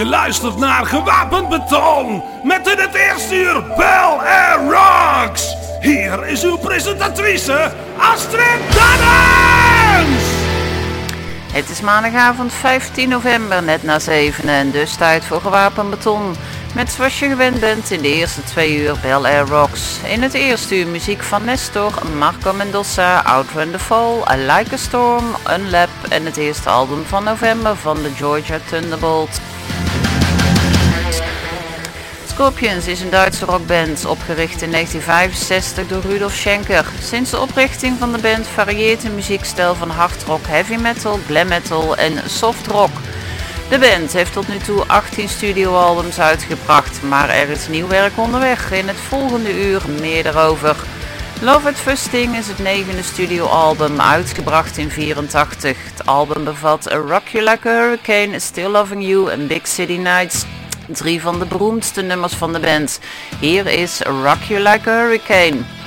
Je luistert naar Gewapend Beton met in het eerste uur Bell Air Rocks. Hier is uw presentatrice Astrid Dannens. Het is maandagavond 15 november, net na 7 en dus tijd voor Gewapend Beton. Met zoals je gewend bent in de eerste twee uur Bell Air Rocks. In het eerste uur muziek van Nestor, Marco Mendoza, Outrun the Fall, I Like a Storm, Unlap en het eerste album van november van de Georgia Thunderbolt. Scorpions is een Duitse rockband, opgericht in 1965 door Rudolf Schenker. Sinds de oprichting van de band varieert de muziekstijl van hard rock, heavy metal, glam metal en soft rock. De band heeft tot nu toe 18 studioalbums uitgebracht, maar er is nieuw werk onderweg. In het volgende uur meer daarover. Love at First Thing is het negende studioalbum, uitgebracht in 84. Het album bevat A Rock You Like a Hurricane, Still Loving You en Big City Nights. Drie van de beroemdste nummers van de band. Hier is Rock You Like a Hurricane.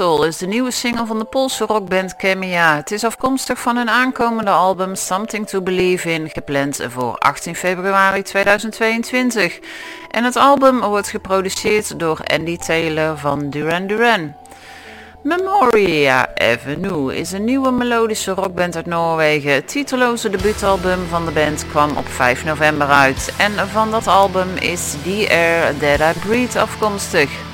Soul is de nieuwe single van de Poolse rockband Kemia. Het is afkomstig van hun aankomende album Something to Believe in, gepland voor 18 februari 2022. En het album wordt geproduceerd door Andy Taylor van Duran Duran. Memoria Avenue is een nieuwe melodische rockband uit Noorwegen. Het titeloze debuutalbum van de band kwam op 5 november uit. En van dat album is The Air That I Breathe afkomstig.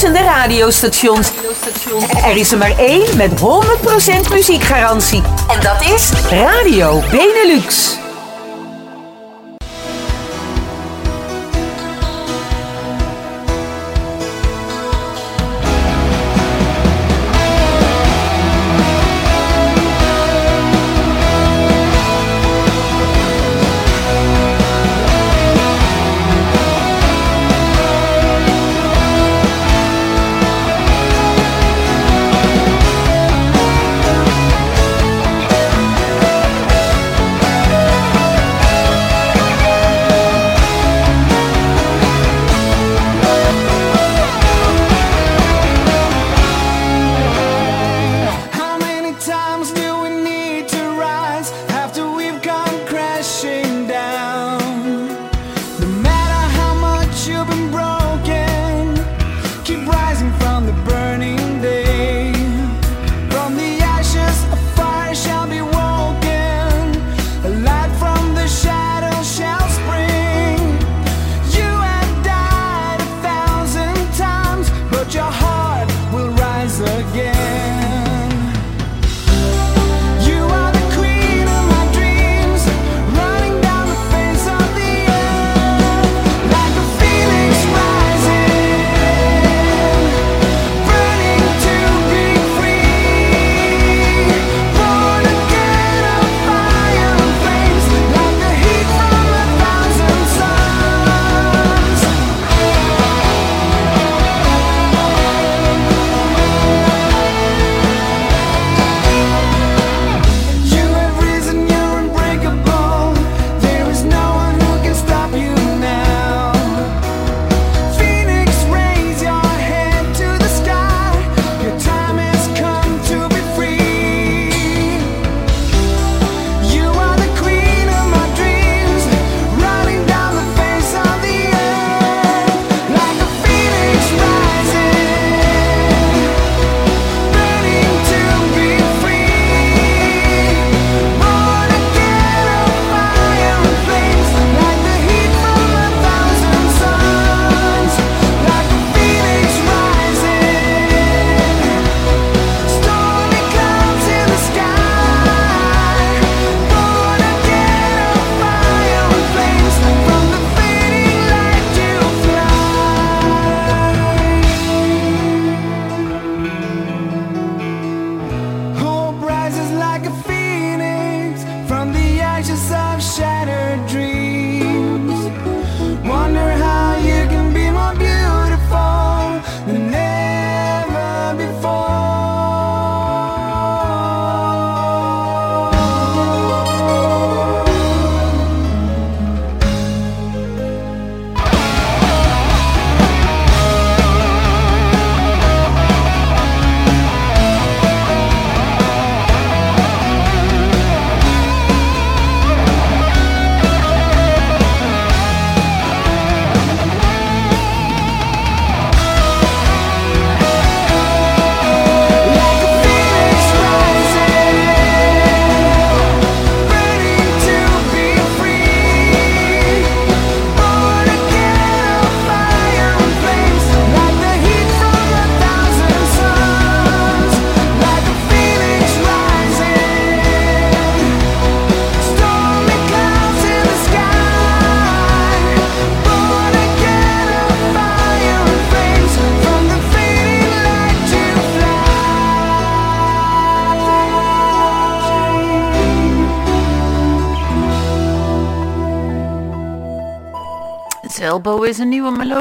duizenden radiostations. Er is er maar één met 100% muziekgarantie. En dat is Radio Benelux.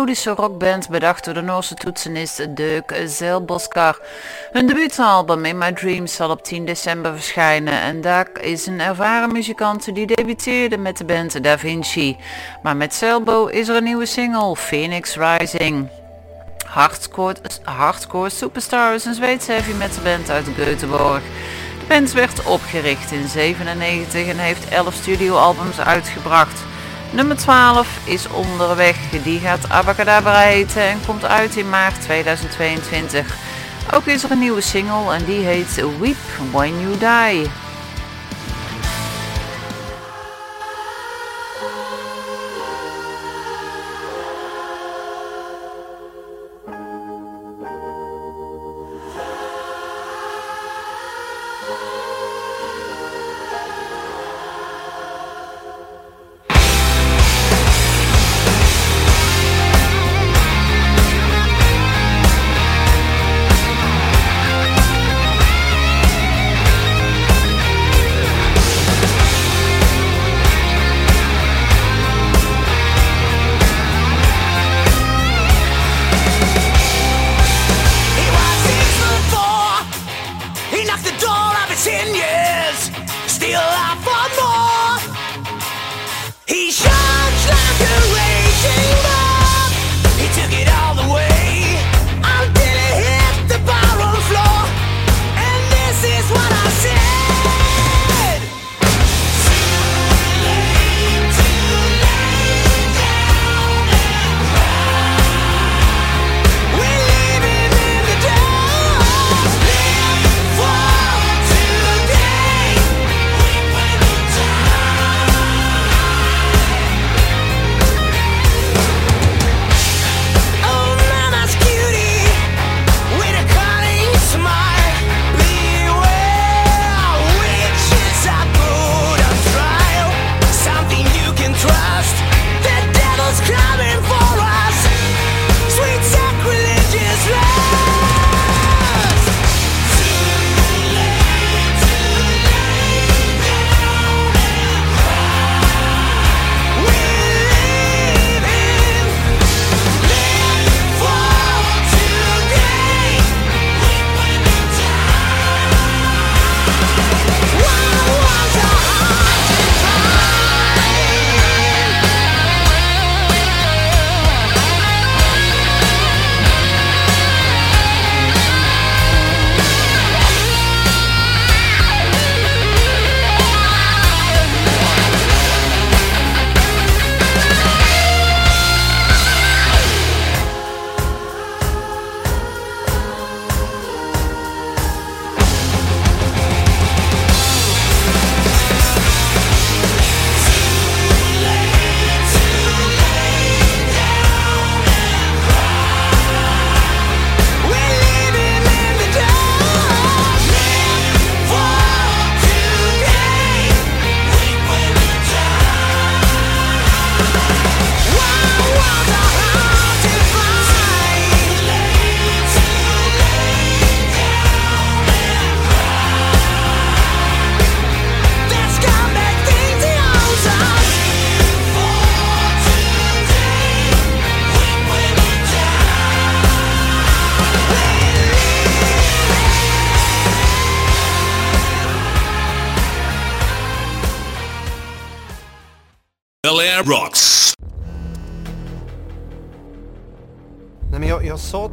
melodische rockband bedacht door de Noorse toetsenist Deuk Zeilboskar. Hun debuutalbum In My Dreams zal op 10 december verschijnen en daar is een ervaren muzikant die debuteerde met de band Da Vinci. Maar met Zeilbo is er een nieuwe single, Phoenix Rising. Hardcore, hardcore Superstar is een Zweedse heavy metal band uit Göteborg. De band werd opgericht in 1997 en heeft 11 studioalbums uitgebracht. Nummer 12 is onderweg. Die gaat Abacadabra heten en komt uit in maart 2022. Ook is er een nieuwe single en die heet Weep When You Die.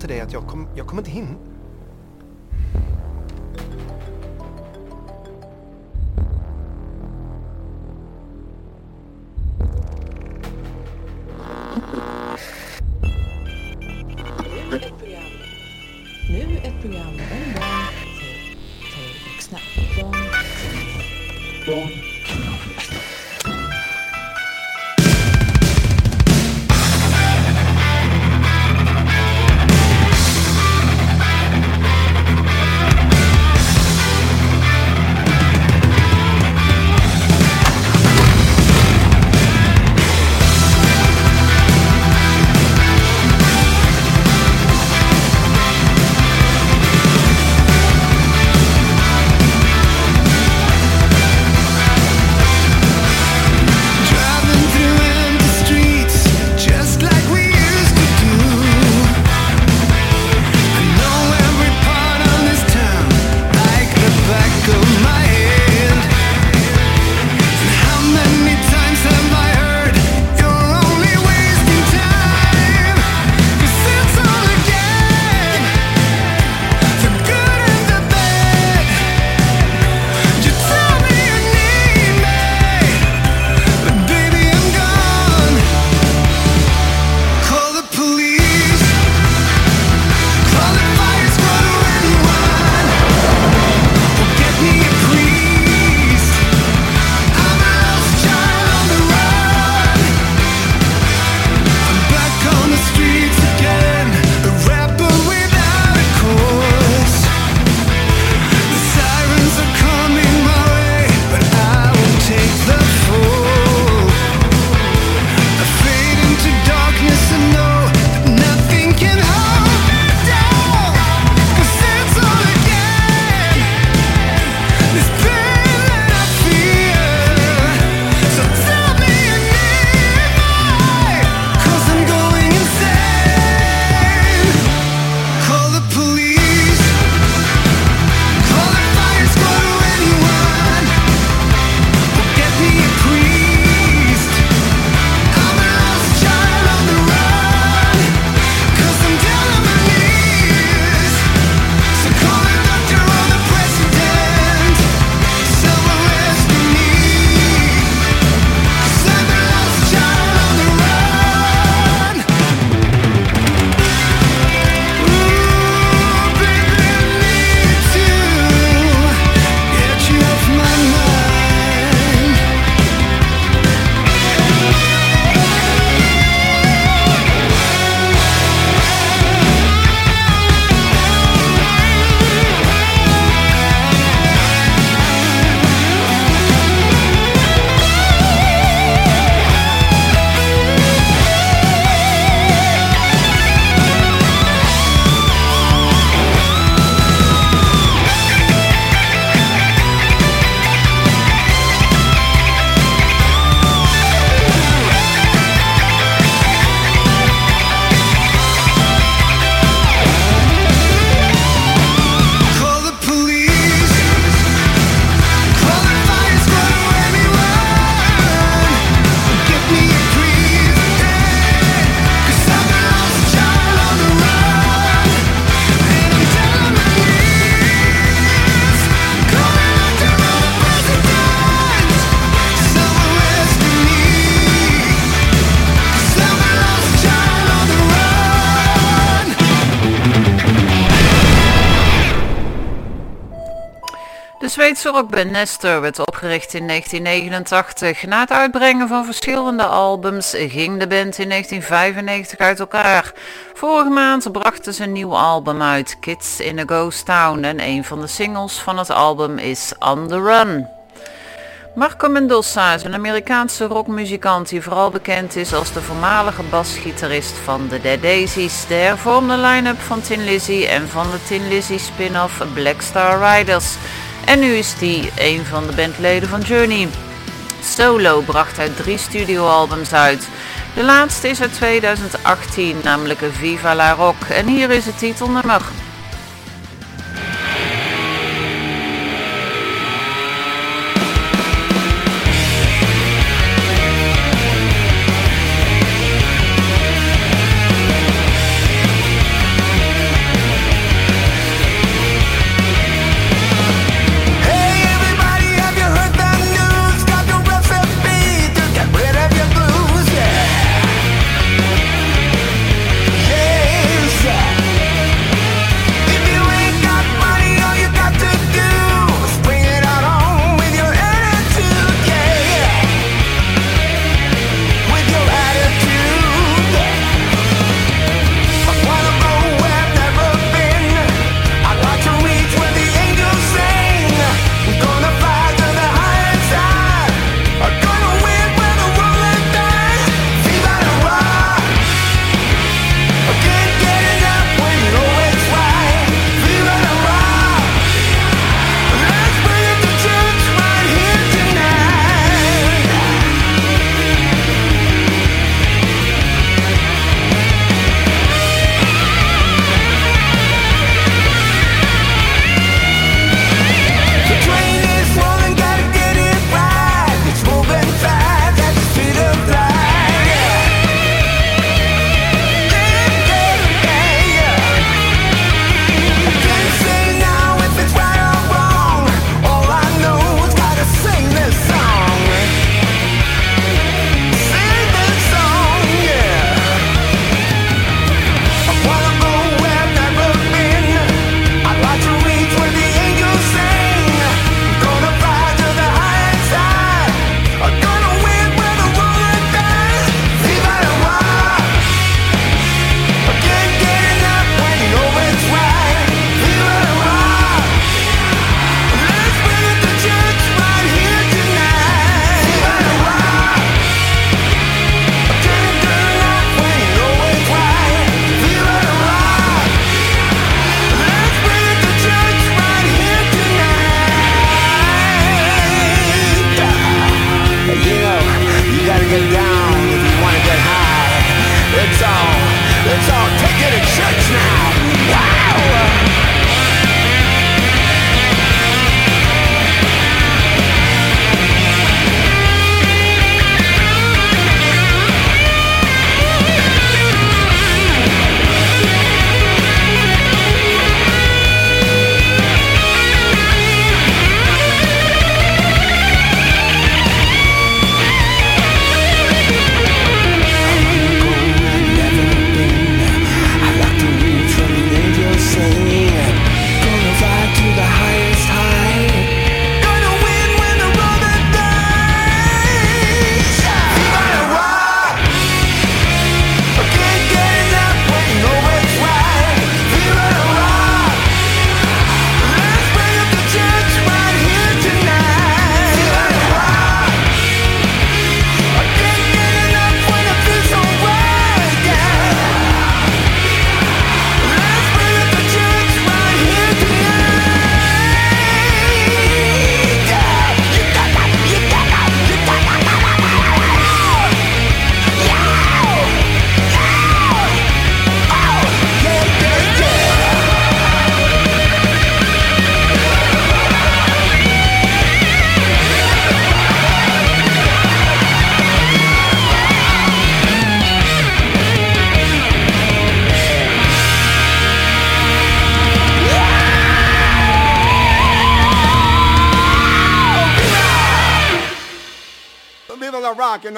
Till dig att jag, kom, jag kommer inte hinna. Zweedse rockband Nestor werd opgericht in 1989. Na het uitbrengen van verschillende albums ging de band in 1995 uit elkaar. Vorige maand brachten ze een nieuw album uit, Kids in a Ghost Town. En een van de singles van het album is On the Run. Marco Mendoza is een Amerikaanse rockmuzikant die vooral bekend is als de voormalige basgitarist van de Dead Daisies, de hervormde line-up van Tin Lizzy en van de Tin Lizzy spin-off Black Star Riders. En nu is hij een van de bandleden van Journey. Solo bracht hij drie studioalbums uit. De laatste is uit 2018, namelijk Viva la Rock. En hier is het titelnummer.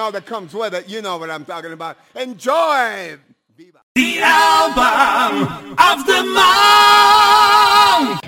All that comes with it. You know what I'm talking about. Enjoy! The album of the month!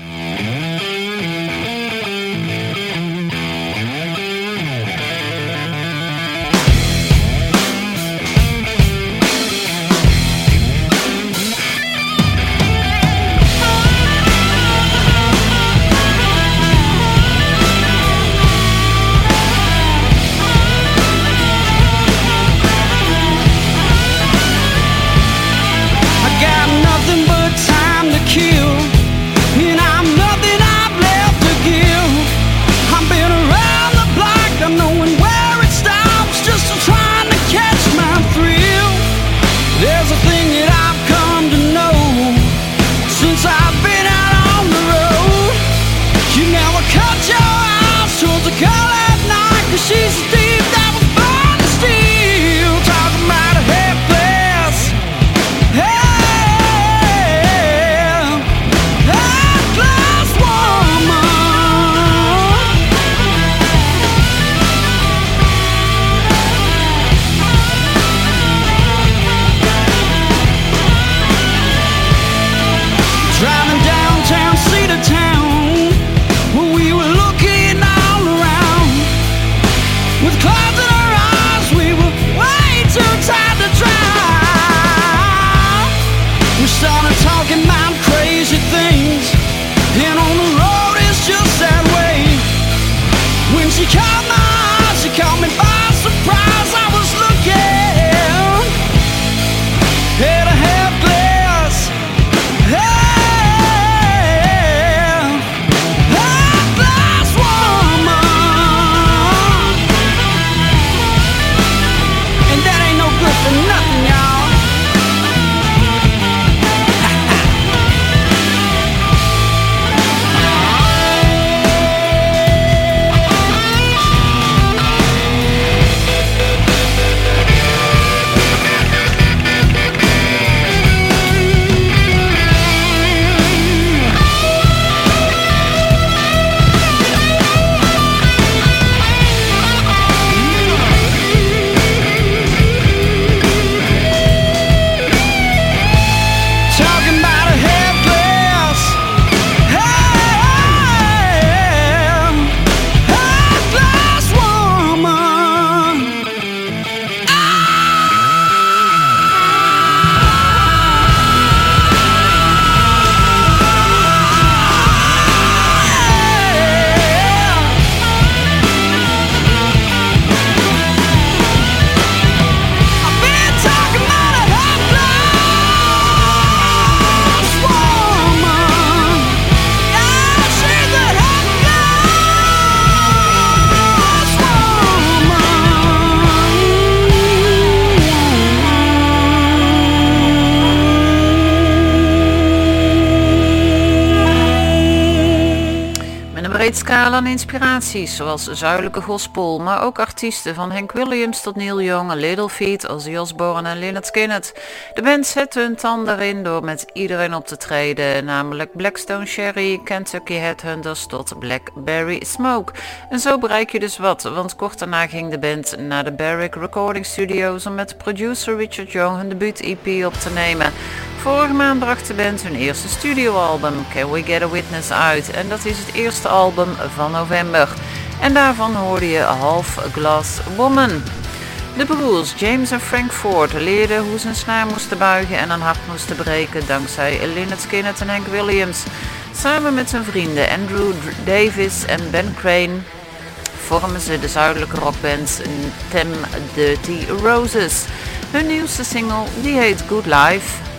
Breed scala aan inspiraties, zoals zuidelijke gospel, maar ook artiesten van Hank Williams tot Neil Young, Little Feat, Ozzy Osbourne en Leonard Skinner. De band zet hun tand erin door met iedereen op te treden, namelijk Blackstone Cherry, Kentucky Headhunters tot Blackberry Smoke. En zo bereik je dus wat, want kort daarna ging de band naar de Barrick Recording Studios om met producer Richard Young hun debuut-EP op te nemen. Vorige maand bracht de band hun eerste studioalbum Can We Get A Witness uit en dat is het eerste album van november. En daarvan hoorde je Half Glass Woman. De broers James en Frank Ford leerden hoe ze een snaar moesten buigen en een hart moesten breken dankzij Lynyrd Skynyrd en Hank Williams. Samen met zijn vrienden Andrew Davis en Ben Crane vormen ze de zuidelijke rockband Them Dirty Roses. Hun nieuwste single die heet Good Life.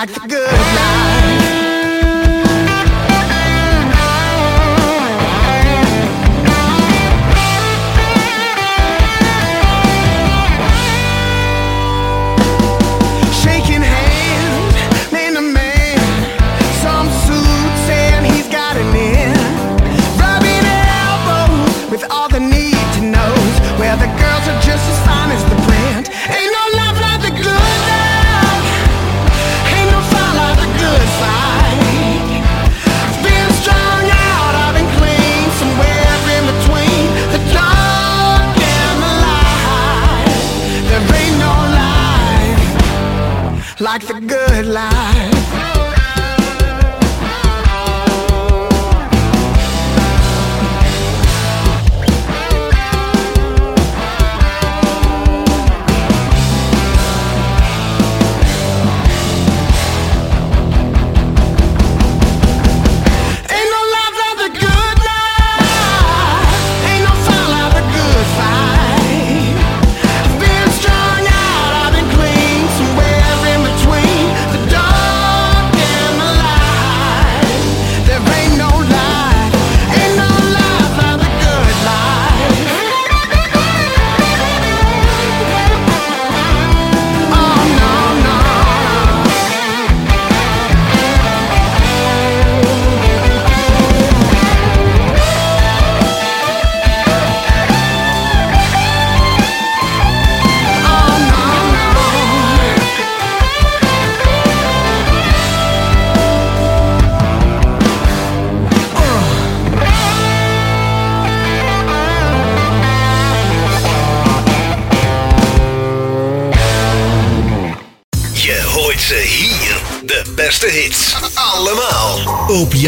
Like the good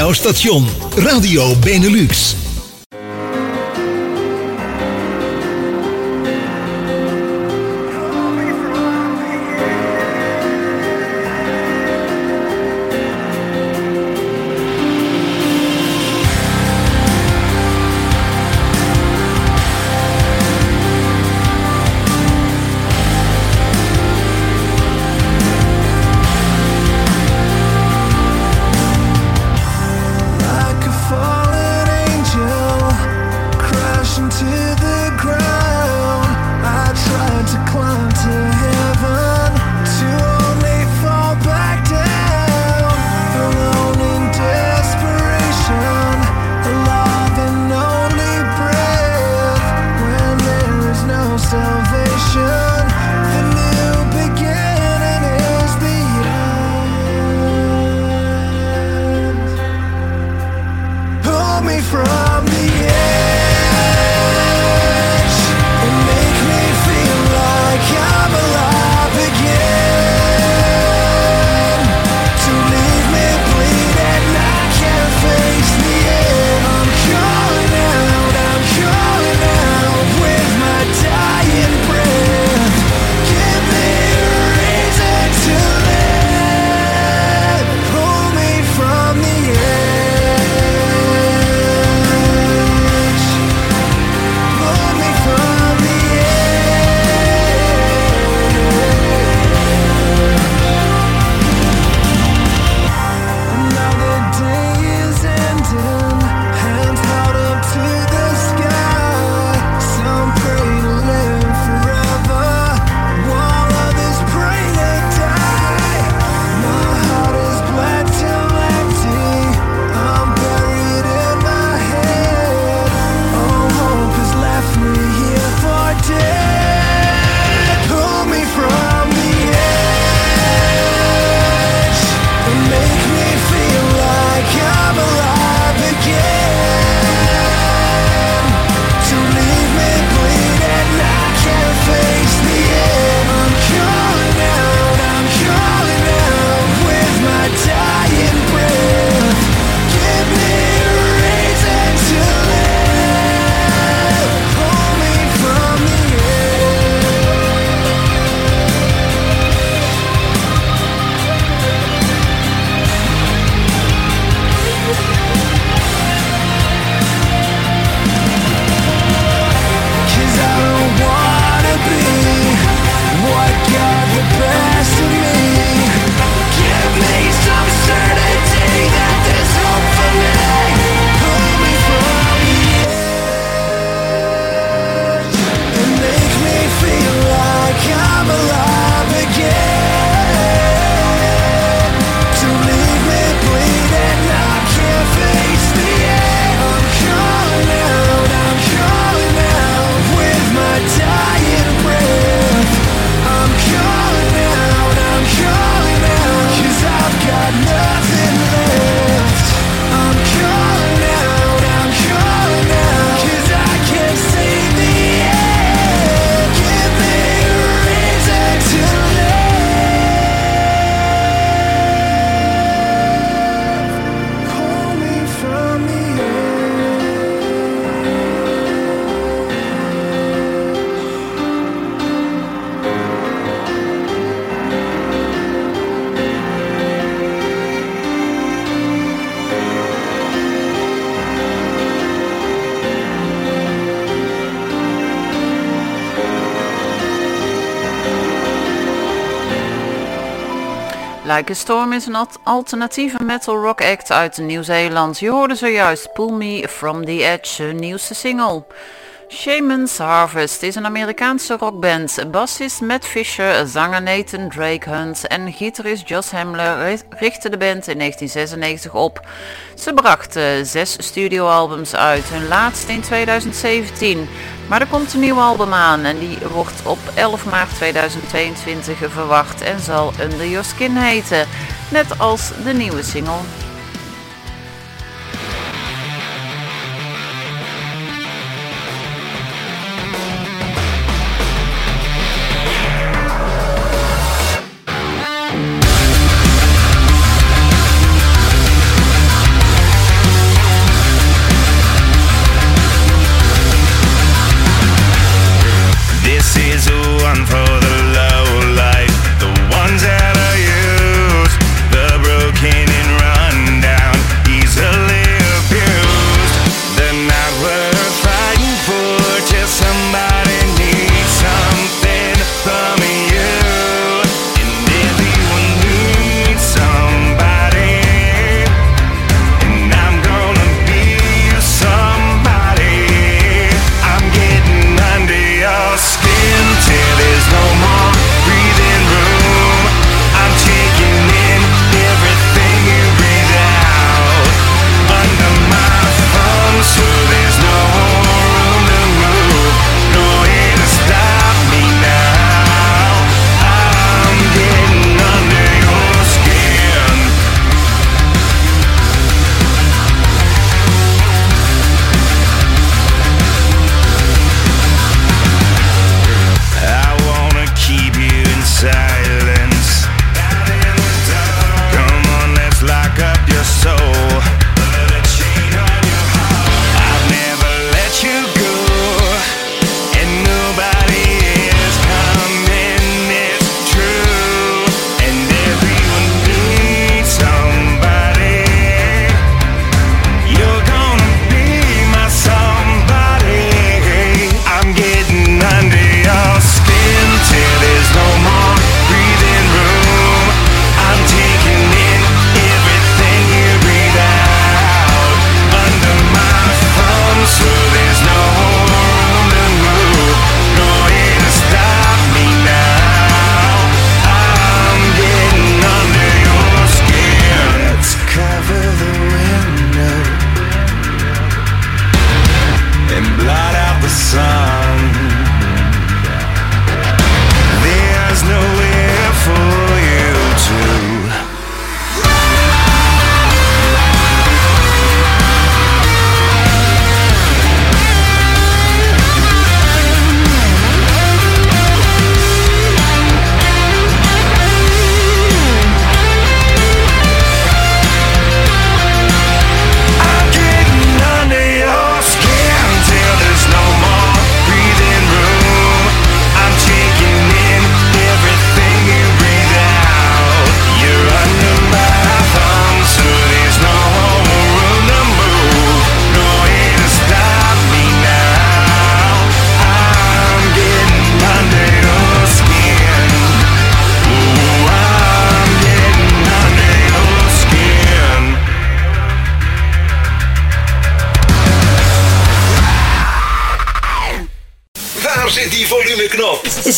jouw station. Radio Benelux. Like a Storm is een alternatieve metal rock act uit Nieuw-Zeeland. Je hoorde zojuist Pull Me From The Edge, hun nieuwste single. Shaman's Harvest is een Amerikaanse rockband. Bassist Matt Fisher, zanger Nathan Drake Hunt en gitarist Josh Hamler richtten de band in 1996 op. Ze brachten zes studioalbums uit, hun laatste in 2017. Maar er komt een nieuw album aan en die wordt op 11 maart 2022 verwacht en zal Under Your Skin heten. Net als de nieuwe single.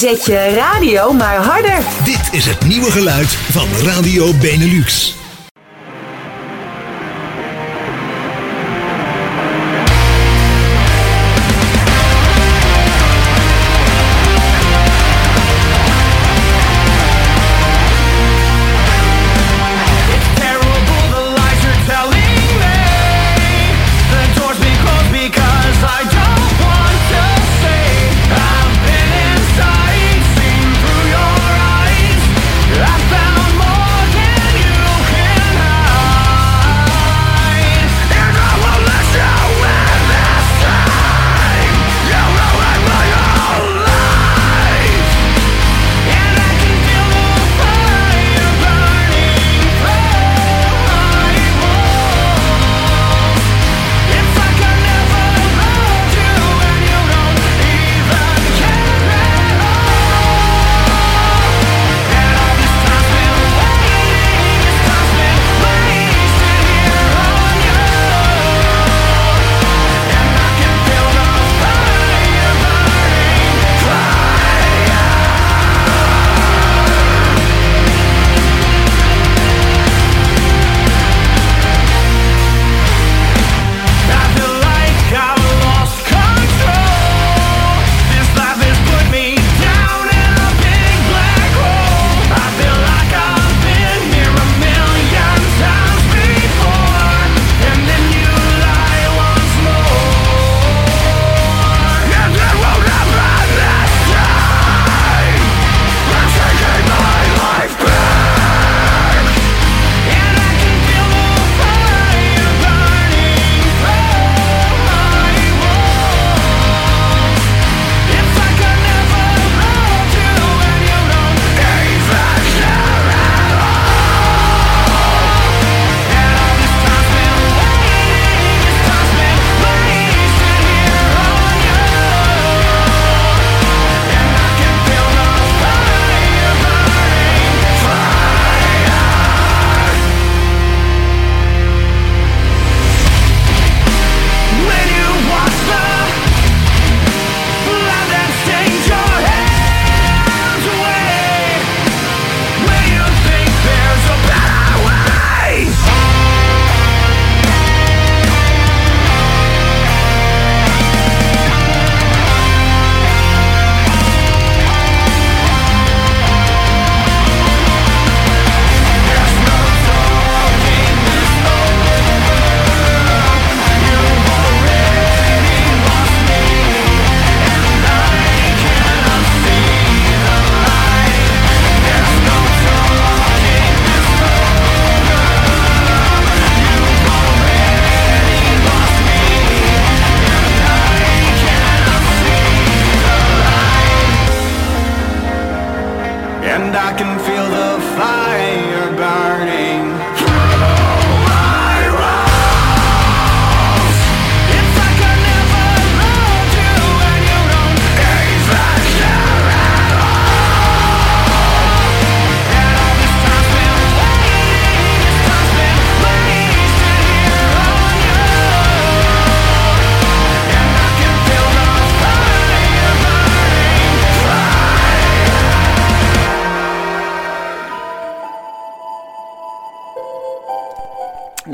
Zet je radio maar harder. Dit is het nieuwe geluid van Radio Benelux.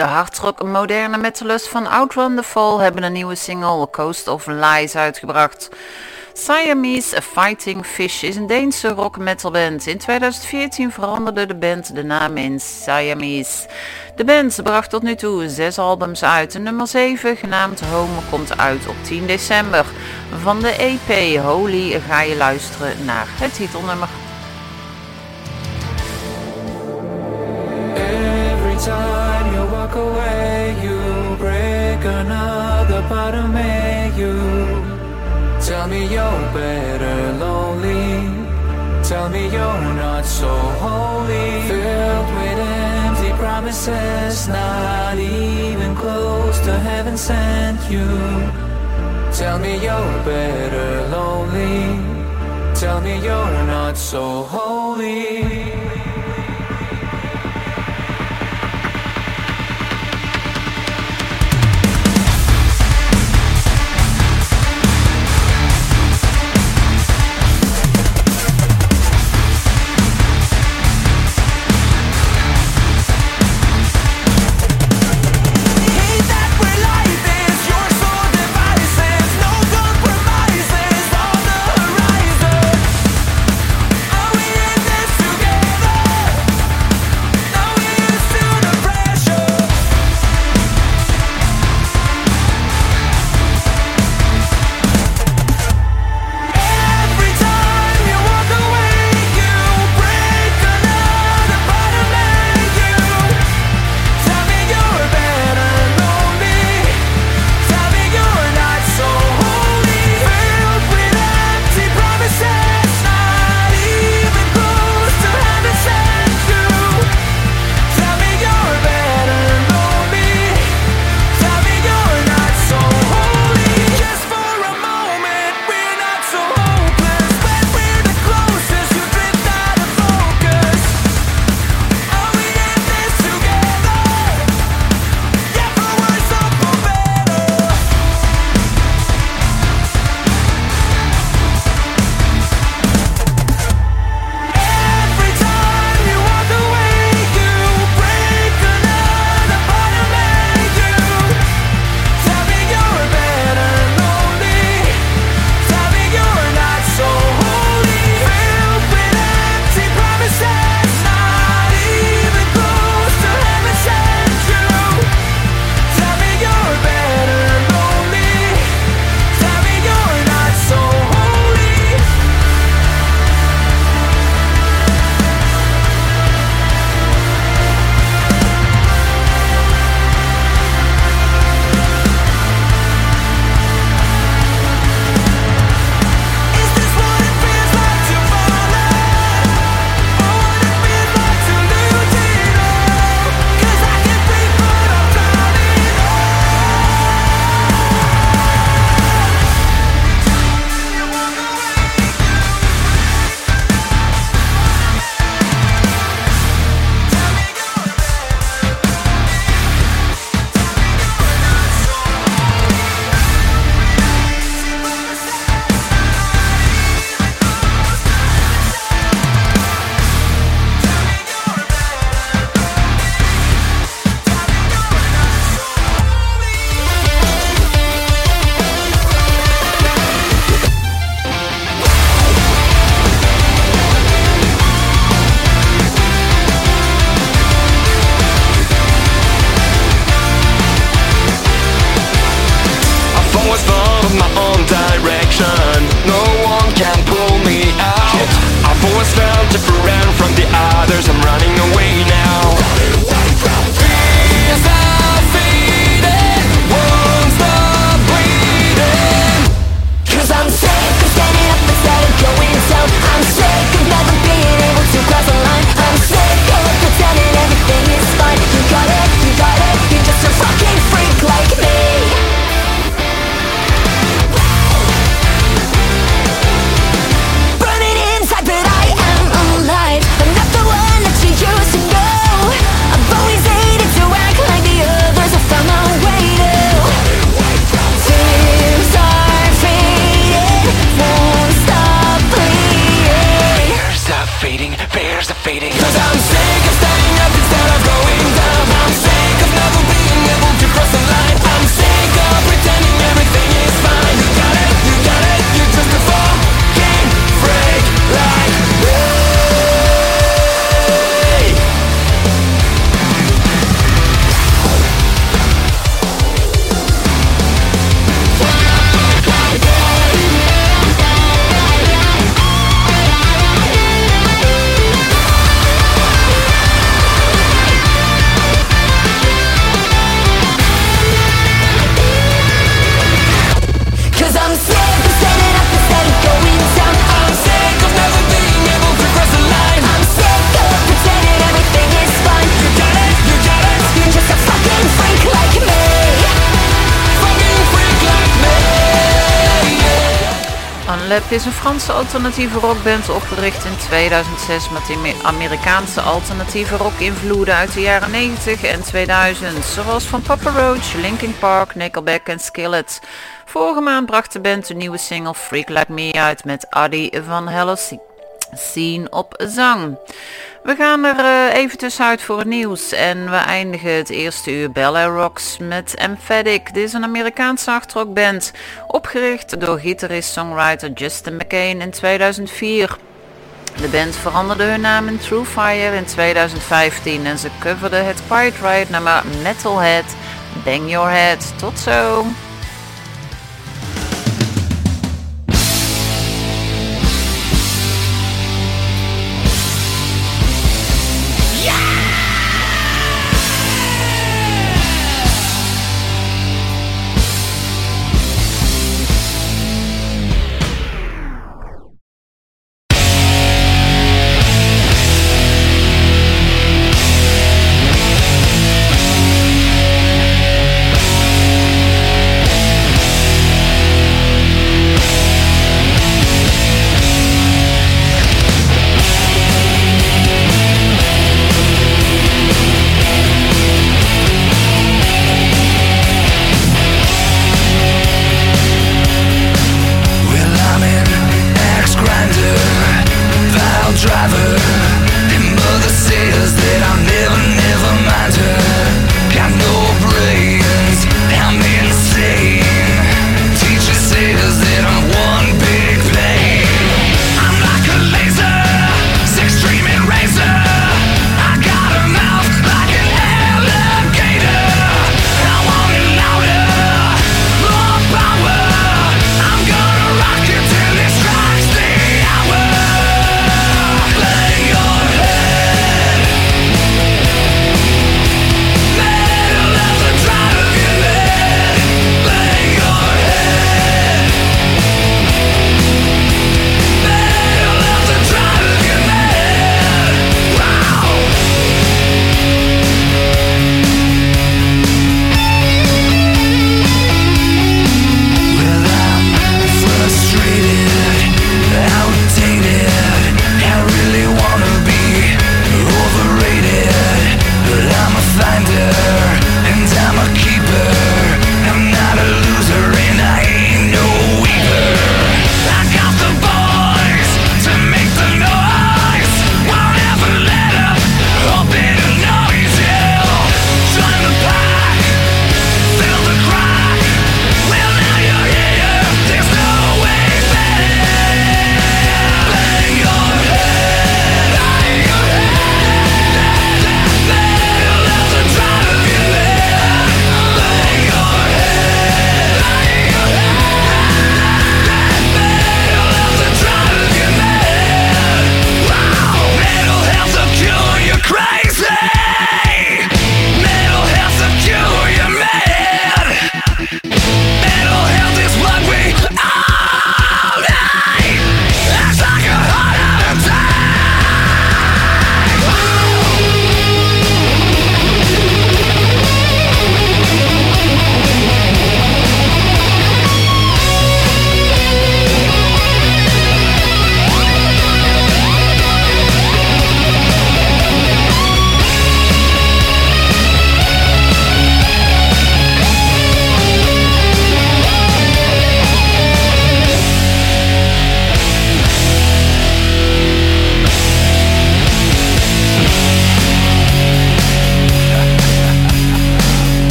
De hardrock moderne metalers van Outrun the Fall hebben een nieuwe single Coast of Lies uitgebracht. Siamese Fighting Fish is een Deense rock metal band. In 2014 veranderde de band de naam in Siamese. De band bracht tot nu toe zes albums uit. Nummer 7, genaamd Home, komt uit op 10 december. Van de EP Holy ga je luisteren naar het titelnummer. Every time walk away, you break another part of me. You tell me you're better lonely. Tell me you're not so holy. Filled with empty promises, not even close to heaven sent you. Tell me you're better lonely. Tell me you're not so holy. Unlap is een Franse alternatieve rockband opgericht in 2006 met Amerikaanse alternatieve rock invloeden uit de jaren 90 en 2000, zoals van Papa Roach, Linkin Park, Nickelback en Skillet. Vorige maand bracht de band een nieuwe single Freak Like Me uit met Adi van Hellesien zien op zang. We gaan er eh, even tussenuit voor het nieuws en we eindigen het eerste uur Bel Air Rocks met Emphatic. Dit is een Amerikaanse hardrockband, opgericht door gitarist-songwriter Justin McCain in 2004. De band veranderde hun naam in True Fire in 2015 en ze coverde het Quiet Riot nummer Metalhead Bang Your Head. Tot zo!